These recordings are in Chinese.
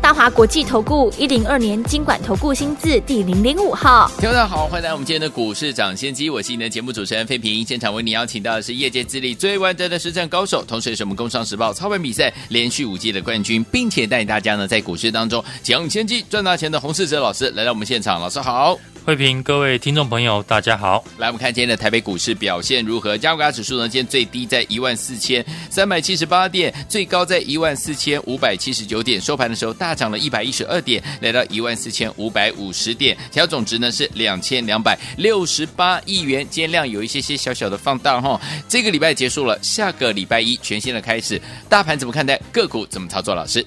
大华国际投顾一零二年经管投顾新字第零零五号，听众大家好，欢迎来我们今天的股市抢先机，我是你的节目主持人费平。现场为你邀请到的是业界资历最完整的实战高手，同时也是我们工商时报操盘比赛连续五季的冠军，并且带领大家呢在股市当中抢先机赚大钱的洪世哲老师来到我们现场，老师好。慧平，各位听众朋友，大家好。来，我们看今天的台北股市表现如何？加卡指数呢？今天最低在一万四千三百七十八点，最高在一万四千五百七十九点，收盘的时候大涨了一百一十二点，来到一万四千五百五十点，调总值呢是两千两百六十八亿元。今天量有一些些小小的放大哈。这个礼拜结束了，下个礼拜一全新的开始，大盘怎么看待？个股怎么操作？老师？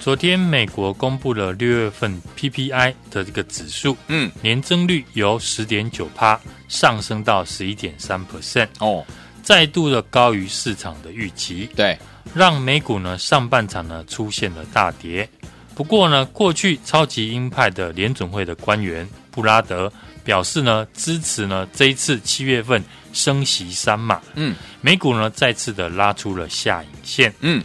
昨天美国公布了六月份 PPI 的这个指数，嗯，年增率由十点九趴上升到十一点三 percent，哦，再度的高于市场的预期，对，让美股呢上半场呢出现了大跌。不过呢，过去超级鹰派的联准会的官员布拉德表示呢，支持呢这一次七月份升息三码，嗯，美股呢再次的拉出了下影线，嗯。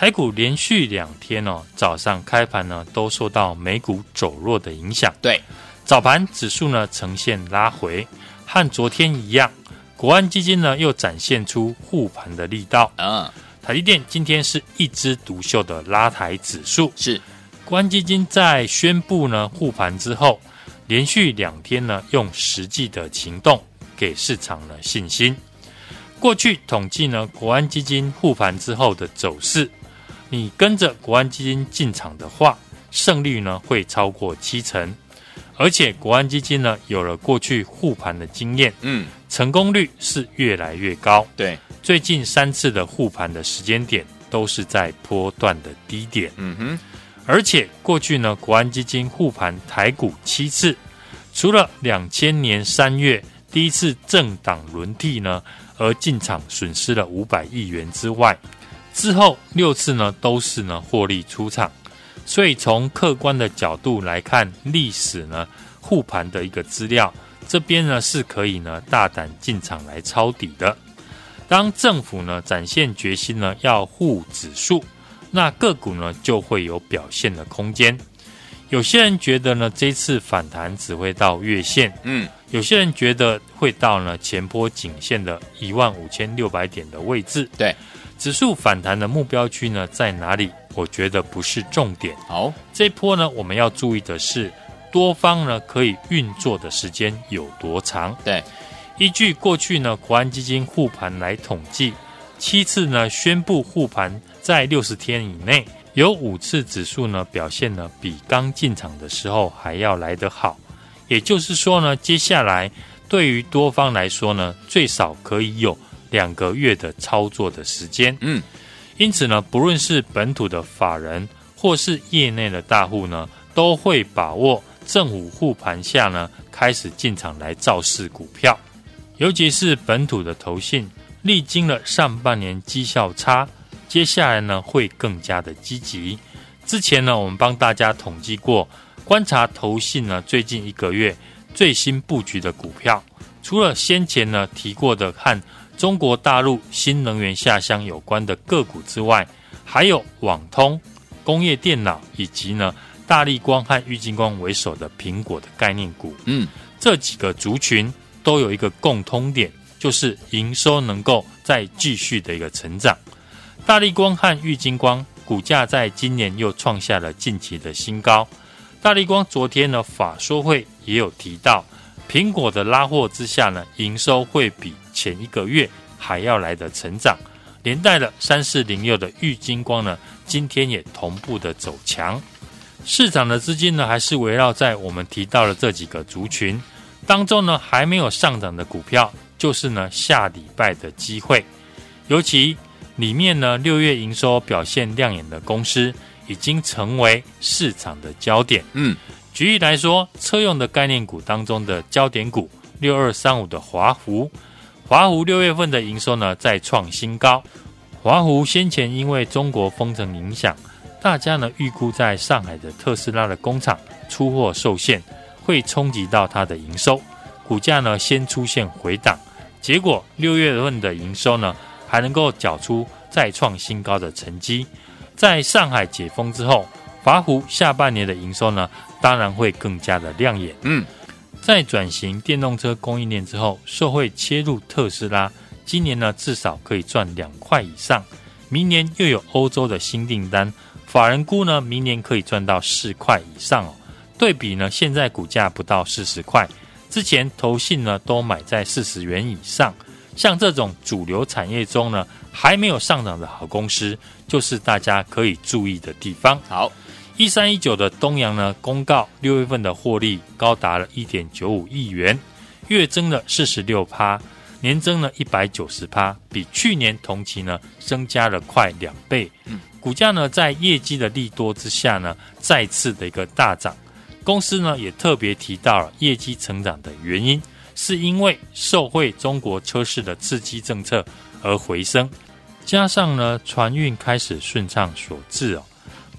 台股连续两天哦，早上开盘呢都受到美股走弱的影响。对，早盘指数呢呈现拉回，和昨天一样。国安基金呢又展现出护盘的力道。嗯，台积电今天是一枝独秀的拉抬指数。是，国安基金在宣布呢护盘之后，连续两天呢用实际的行动给市场了信心。过去统计呢国安基金护盘之后的走势。你跟着国安基金进场的话，胜率呢会超过七成，而且国安基金呢有了过去护盘的经验，嗯，成功率是越来越高。对，最近三次的护盘的时间点都是在波段的低点，嗯哼，而且过去呢国安基金护盘台股七次，除了两千年三月第一次政党轮替呢而进场损失了五百亿元之外。之后六次呢都是呢获利出场，所以从客观的角度来看，历史呢护盘的一个资料，这边呢是可以呢大胆进场来抄底的。当政府呢展现决心呢要护指数，那个股呢就会有表现的空间。有些人觉得呢这次反弹只会到月线，嗯，有些人觉得会到呢前波颈线的一万五千六百点的位置，对。指数反弹的目标区呢在哪里？我觉得不是重点。好，这一波呢，我们要注意的是多方呢可以运作的时间有多长。对，依据过去呢国安基金护盘来统计，七次呢宣布护盘在六十天以内，有五次指数呢表现呢比刚进场的时候还要来得好。也就是说呢，接下来对于多方来说呢，最少可以有。两个月的操作的时间，嗯，因此呢，不论是本土的法人或是业内的大户呢，都会把握政府护盘下呢，开始进场来造势股票。尤其是本土的投信，历经了上半年绩效差，接下来呢会更加的积极。之前呢，我们帮大家统计过，观察投信呢最近一个月最新布局的股票，除了先前呢提过的和中国大陆新能源下乡有关的个股之外，还有网通、工业电脑以及呢大力光和玉晶光为首的苹果的概念股。嗯，这几个族群都有一个共通点，就是营收能够再继续的一个成长。大力光和玉晶光股价在今年又创下了近期的新高。大力光昨天呢法说会也有提到，苹果的拉货之下呢，营收会比前一个月还要来的成长，连带了三四零六的玉金光呢，今天也同步的走强。市场的资金呢，还是围绕在我们提到的这几个族群当中呢，还没有上涨的股票，就是呢下礼拜的机会。尤其里面呢，六月营收表现亮眼的公司，已经成为市场的焦点。嗯，举例来说，车用的概念股当中的焦点股。六二三五的华孚，华湖六月份的营收呢再创新高，华湖先前因为中国封城影响，大家呢预估在上海的特斯拉的工厂出货受限，会冲击到它的营收，股价呢先出现回档，结果六月份的营收呢还能够缴出再创新高的成绩。在上海解封之后，华湖下半年的营收呢当然会更加的亮眼。嗯，在转型电动车供应链之后，受惠切入特斯拉，今年呢至少可以赚两块以上，明年又有欧洲的新订单。法人估呢，明年可以赚到四块以上哦。对比呢，现在股价不到四十块，之前投信呢都买在四十元以上。像这种主流产业中呢，还没有上涨的好公司，就是大家可以注意的地方。好，一三一九的东阳呢，公告六月份的获利高达了一点九五亿元，月增了四十六趴，年增了一百九十趴，比去年同期呢增加了快两倍。嗯。股价呢，在业绩的利多之下呢，再次的一个大涨。公司呢，也特别提到了业绩成长的原因，是因为受惠中国车市的刺激政策而回升，加上呢，船运开始顺畅所致哦。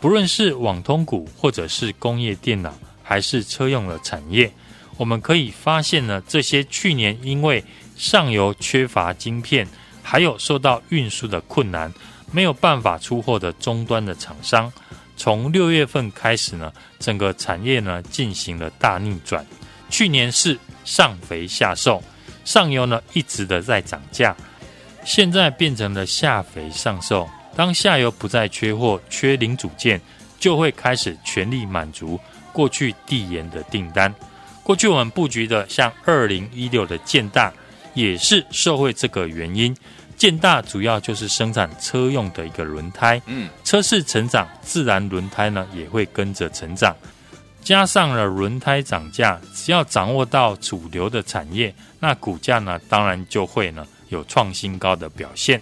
不论是网通股，或者是工业电脑，还是车用的产业，我们可以发现呢，这些去年因为上游缺乏晶片，还有受到运输的困难。没有办法出货的终端的厂商，从六月份开始呢，整个产业呢进行了大逆转。去年是上肥下瘦，上游呢一直的在涨价，现在变成了下肥上瘦。当下游不再缺货、缺零组件，就会开始全力满足过去递延的订单。过去我们布局的像二零一六的建大，也是受惠这个原因。建大主要就是生产车用的一个轮胎，嗯，车市成长，自然轮胎呢也会跟着成长，加上了轮胎涨价，只要掌握到主流的产业，那股价呢当然就会呢有创新高的表现。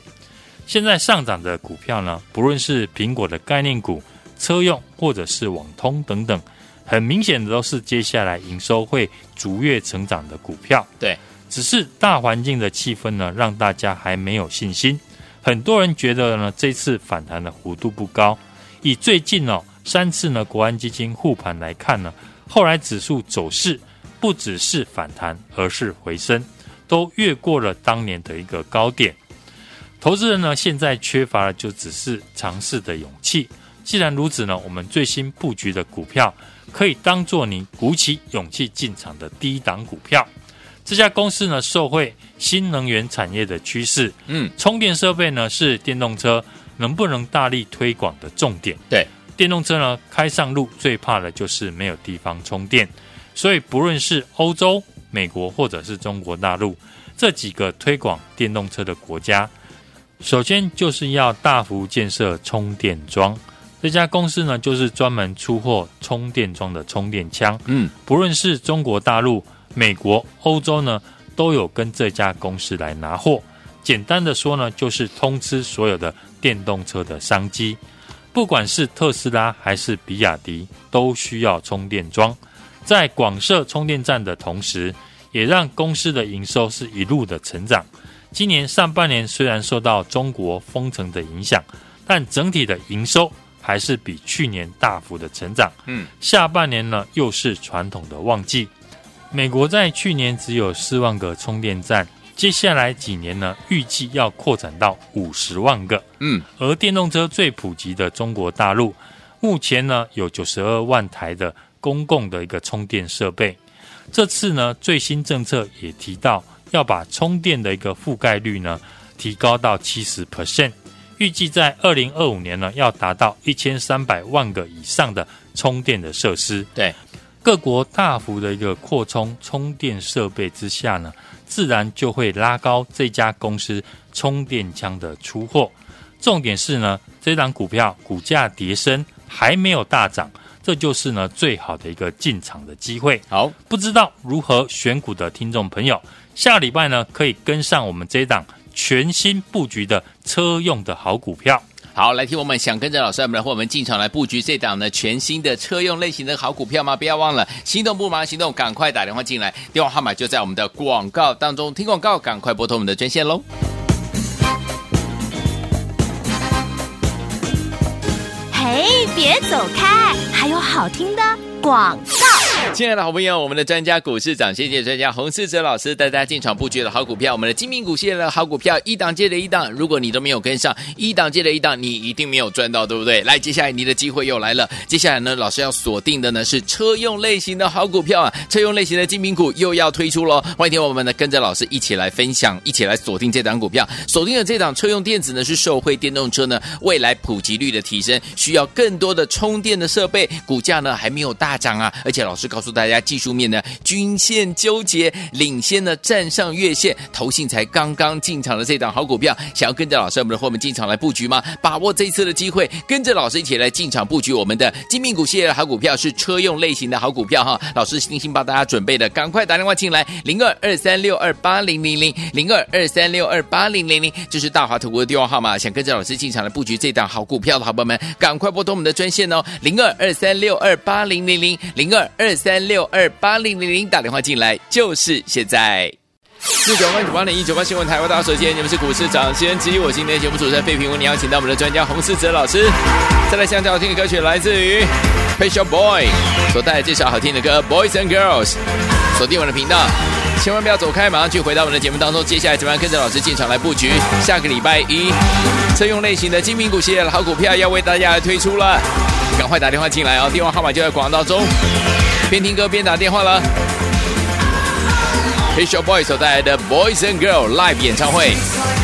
现在上涨的股票呢，不论是苹果的概念股、车用或者是网通等等，很明显的都是接下来营收会逐月成长的股票。对。只是大环境的气氛呢，让大家还没有信心。很多人觉得呢，这次反弹的幅度不高。以最近哦三次呢国安基金护盘来看呢，后来指数走势不只是反弹，而是回升，都越过了当年的一个高点。投资人呢现在缺乏的就只是尝试的勇气。既然如此呢，我们最新布局的股票可以当做你鼓起勇气进场的第一档股票。这家公司呢，受惠新能源产业的趋势，嗯，充电设备呢是电动车能不能大力推广的重点。对，电动车呢开上路最怕的就是没有地方充电，所以不论是欧洲、美国或者是中国大陆这几个推广电动车的国家，首先就是要大幅建设充电桩。这家公司呢就是专门出货充电桩的充电枪，嗯，不论是中国大陆。美国、欧洲呢都有跟这家公司来拿货。简单的说呢，就是通吃所有的电动车的商机。不管是特斯拉还是比亚迪，都需要充电桩。在广设充电站的同时，也让公司的营收是一路的成长。今年上半年虽然受到中国封城的影响，但整体的营收还是比去年大幅的成长。嗯，下半年呢又是传统的旺季。美国在去年只有四万个充电站，接下来几年呢，预计要扩展到五十万个。嗯，而电动车最普及的中国大陆，目前呢有九十二万台的公共的一个充电设备。这次呢最新政策也提到，要把充电的一个覆盖率呢提高到七十 percent，预计在二零二五年呢要达到一千三百万个以上的充电的设施。对。各国大幅的一个扩充充电设备之下呢，自然就会拉高这家公司充电枪的出货。重点是呢，这档股票股价跌升还没有大涨，这就是呢最好的一个进场的机会。好，不知道如何选股的听众朋友，下礼拜呢可以跟上我们这档全新布局的车用的好股票。好，来听我们想跟着老师们来和我们进场来布局这档呢全新的车用类型的好股票吗？不要忘了，心动不忙行动，赶快打电话进来，电话号码就在我们的广告当中。听广告，赶快拨通我们的专线喽。嘿，别走开，还有好听的广告。亲爱的好朋友，我们的专家股市长，谢谢专家洪世哲老师带大家进场布局的好股票，我们的精品股系列的好股票，一档接着一档。如果你都没有跟上，一档接着一档，你一定没有赚到，对不对？来，接下来你的机会又来了。接下来呢，老师要锁定的呢是车用类型的好股票啊，车用类型的精品股又要推出喽。欢迎听我们呢跟着老师一起来分享，一起来锁定这档股票。锁定的这档车用电子呢是受惠电动车呢未来普及率的提升，需要更多的充电的设备，股价呢还没有大涨啊，而且老师告告诉大家。技术面呢，均线纠结，领先呢站上月线，投信才刚刚进场的这档好股票，想要跟着老师我们的伙伴进场来布局吗？把握这一次的机会，跟着老师一起来进场布局我们的精品股系列的好股票，是车用类型的好股票哈。老师精心帮大家准备的，赶快打电话进来，零二二三六二八零零零零二二三六二八零零零，这是大华投顾的电话号码。想跟着老师进场来布局这档好股票的好朋友们，赶快拨通我们的专线哦，零二二三六二八零零零零二二三六。二八零零零打电话进来就是现在，四九八九八零一九八新闻台，为大家首先，你们是股市长先机，我今天节目主持人费平，为你邀请到我们的专家洪士哲老师，再来向最好听的歌曲，来自于 Pet Shop Boy 所带来这首好听的歌 Boys and Girls，锁定我的频道，千万不要走开，马上去回到我们的节目当中，接下来怎么样跟着老师进场来布局？下个礼拜一，车用类型的精品股系列的好股票要为大家来推出了，赶快打电话进来哦，电话号码就在广告中。边听歌边打电话了。Pet Shop Boys 所带来的 Boys and Girls Live 演唱会。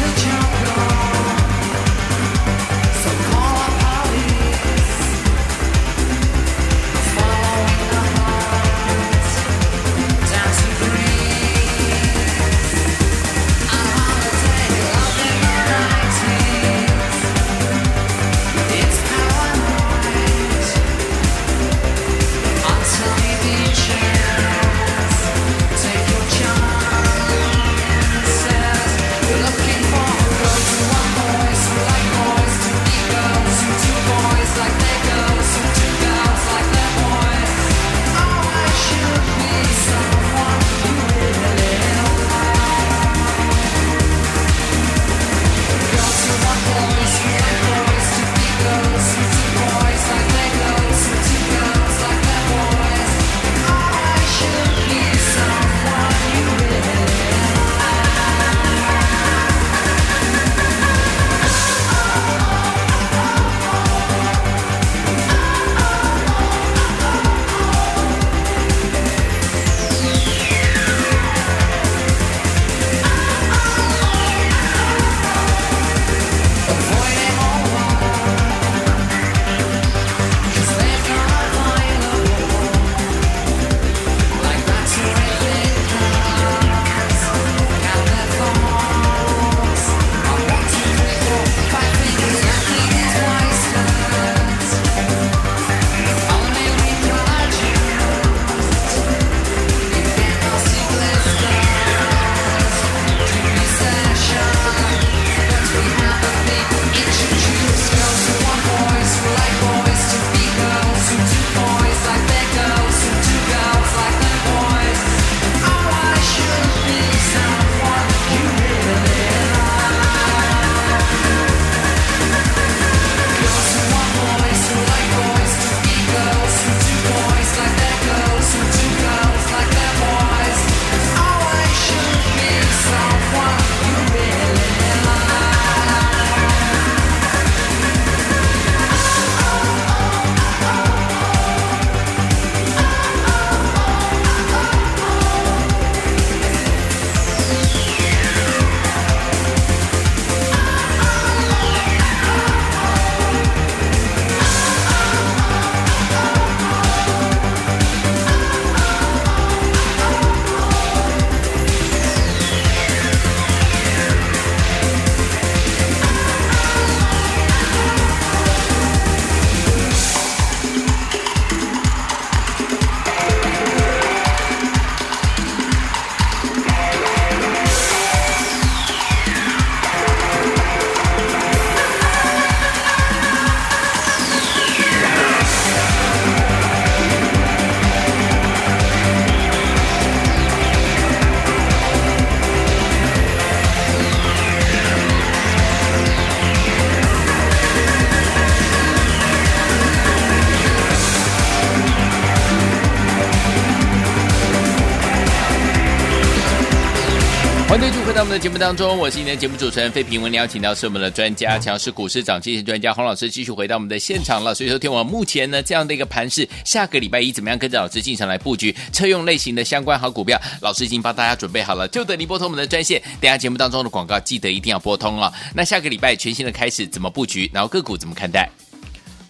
的节目当中，我是今天的节目主持人费平。我们邀请到是我们的专家，强势股市涨跌专家洪老师，继续回到我们的现场了。所以说，听我目前呢这样的一个盘势，下个礼拜一怎么样跟着老师进场来布局车用类型的相关好股票？老师已经帮大家准备好了，就等你拨通我们的专线。等下节目当中的广告，记得一定要拨通哦。那下个礼拜全新的开始，怎么布局？然后个股怎么看待？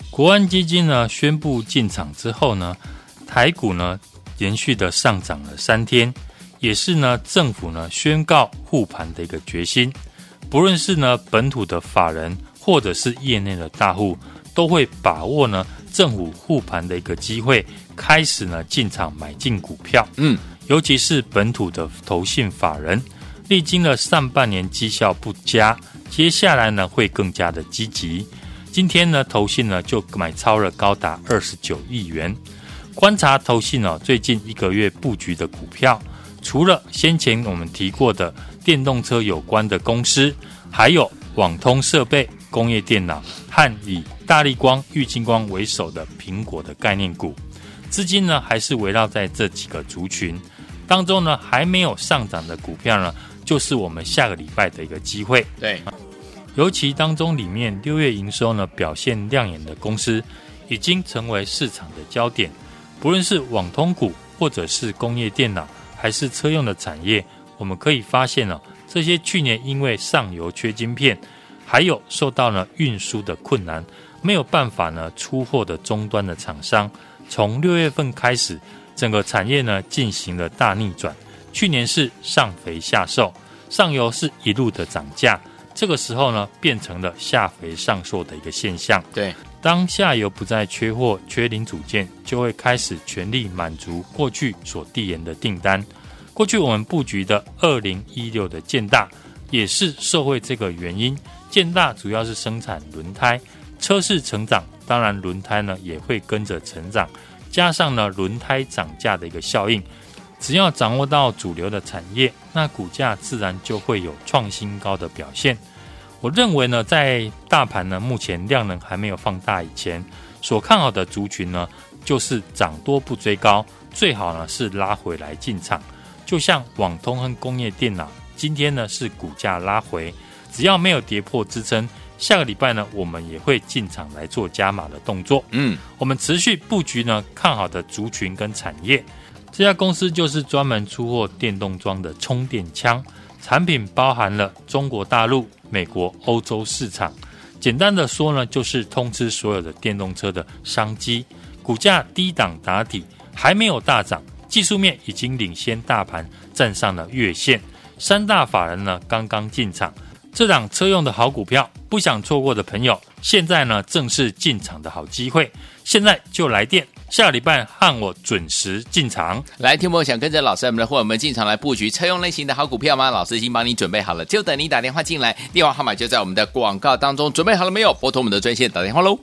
国安基金呢宣布进场之后呢，台股呢连续的上涨了三天。也是呢，政府呢宣告护盘的一个决心，不论是呢本土的法人，或者是业内的大户，都会把握呢政府护盘的一个机会，开始呢进场买进股票。嗯，尤其是本土的投信法人，历经了上半年绩效不佳，接下来呢会更加的积极。今天呢投信呢就买超了高达二十九亿元。观察投信呢最近一个月布局的股票。除了先前我们提过的电动车有关的公司，还有网通设备、工业电脑和以大力光、玉金光为首的苹果的概念股，资金呢还是围绕在这几个族群当中呢，还没有上涨的股票呢，就是我们下个礼拜的一个机会。对，尤其当中里面六月营收呢表现亮眼的公司，已经成为市场的焦点，不论是网通股或者是工业电脑。还是车用的产业，我们可以发现呢，这些去年因为上游缺晶片，还有受到了运输的困难，没有办法呢出货的终端的厂商，从六月份开始，整个产业呢进行了大逆转。去年是上肥下瘦，上游是一路的涨价，这个时候呢变成了下肥上瘦的一个现象。对。当下游不再缺货、缺零组件，就会开始全力满足过去所递延的订单。过去我们布局的二零一六的建大，也是受惠这个原因。建大主要是生产轮胎，车市成长，当然轮胎呢也会跟着成长。加上呢轮胎涨价的一个效应，只要掌握到主流的产业，那股价自然就会有创新高的表现。我认为呢，在大盘呢目前量能还没有放大以前，所看好的族群呢，就是涨多不追高，最好呢是拉回来进场。就像网通和工业电脑，今天呢是股价拉回，只要没有跌破支撑，下个礼拜呢我们也会进场来做加码的动作。嗯，我们持续布局呢看好的族群跟产业，这家公司就是专门出货电动装的充电枪。产品包含了中国大陆、美国、欧洲市场。简单的说呢，就是通知所有的电动车的商机。股价低档打底，还没有大涨，技术面已经领先大盘，站上了月线。三大法人呢刚刚进场，这档车用的好股票，不想错过的朋友，现在呢正是进场的好机会。现在就来电。下礼拜和我准时进场。来，听众想跟着老师我们的伙伴们进场来布局车用类型的好股票吗？老师已经帮你准备好了，就等你打电话进来。电话号码就在我们的广告当中，准备好了没有？拨通我们的专线打电话喽。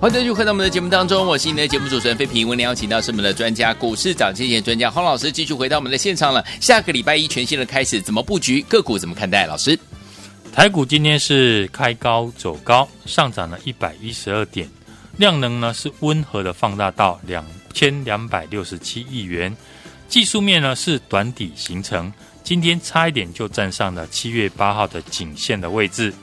欢迎继续回到我们的节目当中，我是你的节目主持人费平。为您邀请到是我们的专家，股市涨跌线专家洪老师，继续回到我们的现场了。下个礼拜一全新的开始，怎么布局个股？怎么看待？老师，台股今天是开高走高，上涨了一百一十二点，量能呢是温和的放大到两千两百六十七亿元，技术面呢是短底形成，今天差一点就站上了七月八号的颈线的位置。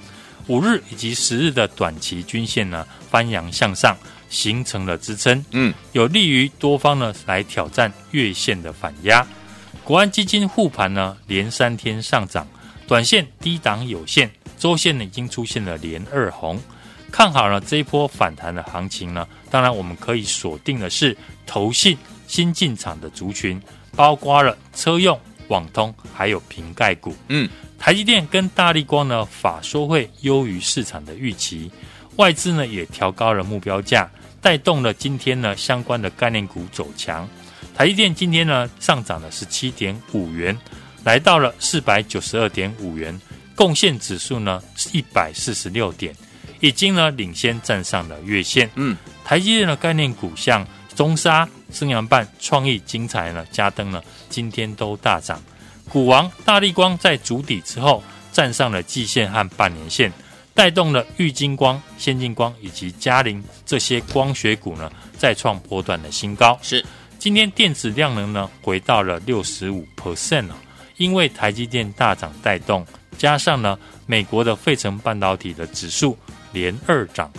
五日以及十日的短期均线呢翻扬向上，形成了支撑，嗯，有利于多方呢来挑战月线的反压。国安基金护盘呢，连三天上涨，短线低档有限，周线呢已经出现了连二红，看好了这一波反弹的行情呢。当然，我们可以锁定的是投信新进场的族群，包括了车用、网通还有瓶盖股。嗯，台积电跟大力光呢，法说会优于市场的预期，外资呢也调高了目标价，带动了今天呢相关的概念股走强。台积电今天呢上涨了十七点五元，来到了四百九十二点五元，贡献指数呢是一百四十六点，已经呢领先站上了月线。嗯，台积电的概念股像中沙、升阳半、创意、精彩呢、嘉登呢，今天都大涨。股王大力光在筑底之后站上了季线和半年线，带动了玉金光、先进光以及嘉陵这些光学股呢再创波段的新高。是。今天电子量能呢回到了六十五 percent 了，因为台积电大涨带动，加上呢美国的费城半导体的指数连二涨，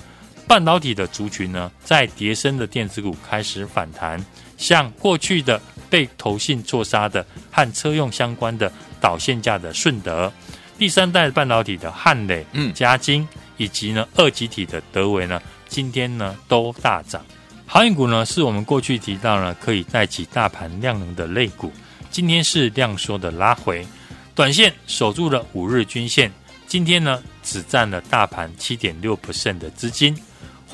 半导体的族群呢在跌升的电子股开始反弹，像过去的被投信错杀的和车用相关的导线架的顺德，第三代半导体的汉磊、嗯、嘉晶以及呢二极体的德维呢，今天呢都大涨。航运股呢，是我们过去提到呢，可以带起大盘量能的类股。今天是量缩的拉回，短线守住了五日均线。今天呢，只占了大盘七点六的资金。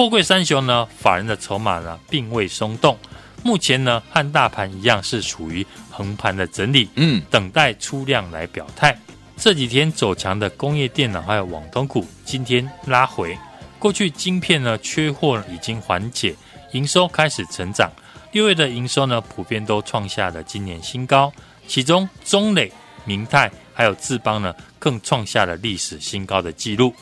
货柜三雄呢，法人的筹码呢，并未松动。目前呢，和大盘一样是处于横盘的整理，嗯，等待出量来表态。这几天走强的工业电脑还有网通股，今天拉回。过去晶片呢，缺货已经缓解。营收开始成长，六月的营收呢，普遍都创下了今年新高。其中中磊、明泰还有智邦呢，更创下了历史新高的纪录。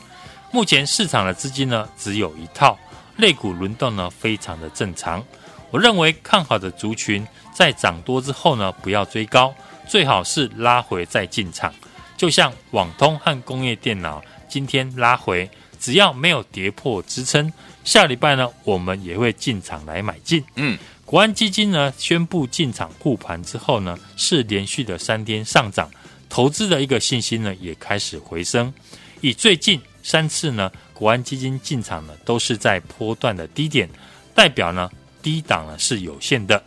目前市场的资金呢，只有一套，类股轮动呢，非常的正常。我认为看好的族群在涨多之后呢，不要追高，最好是拉回再进场。就像网通和工业电脑今天拉回，只要没有跌破支撑。下礼拜呢，我们也会进场来买进。嗯，国安基金呢宣布进场护盘之后呢，是连续的三天上涨，投资的一个信心呢也开始回升。以最近三次呢，国安基金进场呢都是在波段的低点，代表呢低档呢是有限的。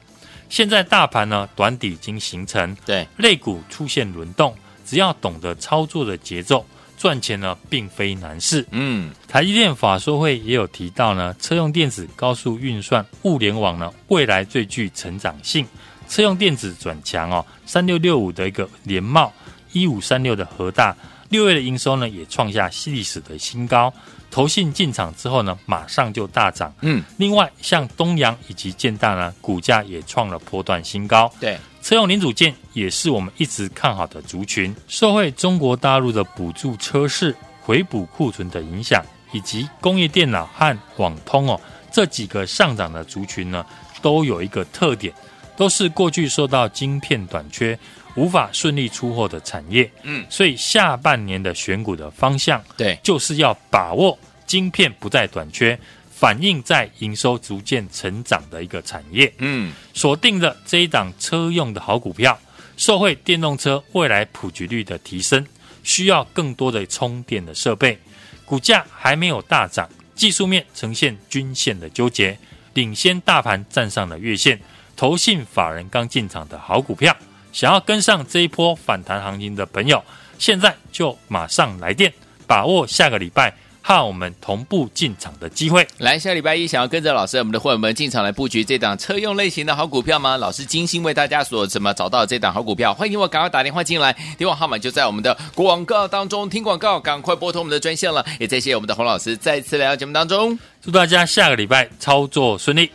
现在大盘呢短底已经形成，对，类股出现轮动，只要懂得操作的节奏。赚钱呢，并非难事。嗯，台积电法说会也有提到呢，车用电子、高速运算、物联网呢，未来最具成长性。车用电子转强哦，三六六五的一个联茂，一五三六的和大，六月的营收呢也创下历史的新高。投信进场之后呢，马上就大涨。嗯，另外像东阳以及建大呢，股价也创了波段新高。对。车用零组件也是我们一直看好的族群，受惠中国大陆的补助车市回补库存的影响，以及工业电脑和网通哦这几个上涨的族群呢，都有一个特点，都是过去受到晶片短缺无法顺利出货的产业。嗯，所以下半年的选股的方向，对，就是要把握晶片不再短缺。反映在营收逐渐成长的一个产业，嗯，锁定了这一档车用的好股票，受惠电动车未来普及率的提升，需要更多的充电的设备，股价还没有大涨，技术面呈现均线的纠结，领先大盘站上了月线，投信法人刚进场的好股票，想要跟上这一波反弹行情的朋友，现在就马上来电，把握下个礼拜。和我们同步进场的机会，来下礼拜一想要跟着老师，我们的会员们进场来布局这档车用类型的好股票吗？老师精心为大家所怎么找到这档好股票？欢迎我赶快打电话进来，电话号码就在我们的广告当中。听广告，赶快拨通我们的专线了。也谢谢我们的洪老师再次来到节目当中，祝大家下个礼拜操作顺利。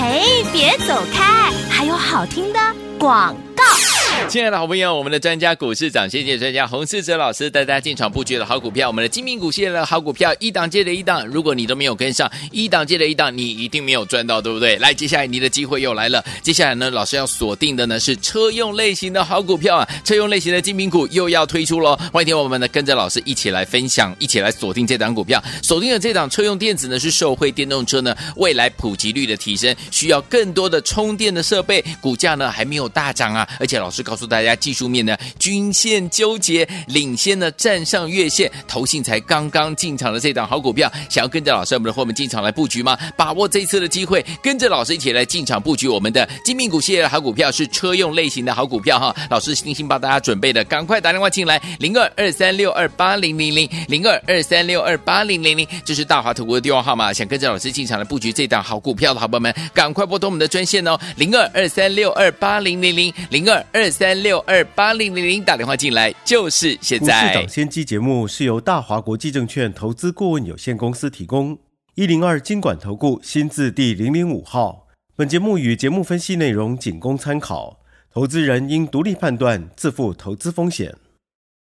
嘿，别走开，还有好听的广告。亲爱的好朋友，我们的专家股市长，谢谢专家洪世哲老师带大家进场布局的好股票，我们的精品股系列的好股票，一档接着一档。如果你都没有跟上，一档接着一档，你一定没有赚到，对不对？来，接下来你的机会又来了。接下来呢，老师要锁定的呢是车用类型的好股票啊，车用类型的精品股又要推出喽。欢迎听我们呢跟着老师一起来分享，一起来锁定这档股票。锁定的这档车用电子呢，是受惠电动车呢未来普及率的提升，需要更多的充电的设备，股价呢还没有大涨啊，而且老师告诉。大家技术面呢，均线纠结领先呢，站上月线，投信才刚刚进场的这档好股票，想要跟着老师我们的后面进场来布局吗？把握这一次的机会，跟着老师一起来进场布局我们的精品股系列的好股票，是车用类型的好股票哈。老师精心帮大家准备的，赶快打电话进来，零二二三六二八零零零零二二三六二八零零零，这是大华投顾的电话号码。想跟着老师进场来布局这档好股票的好朋友们，赶快拨通我们的专线哦，零二二三六二八零零零零二二三。六二八零零零打电话进来就是现在。股市长先机节目是由大华国际证券投资顾问有限公司提供，一零二经管投顾新字第零零五号。本节目与节目分析内容仅供参考，投资人应独立判断，自负投资风险。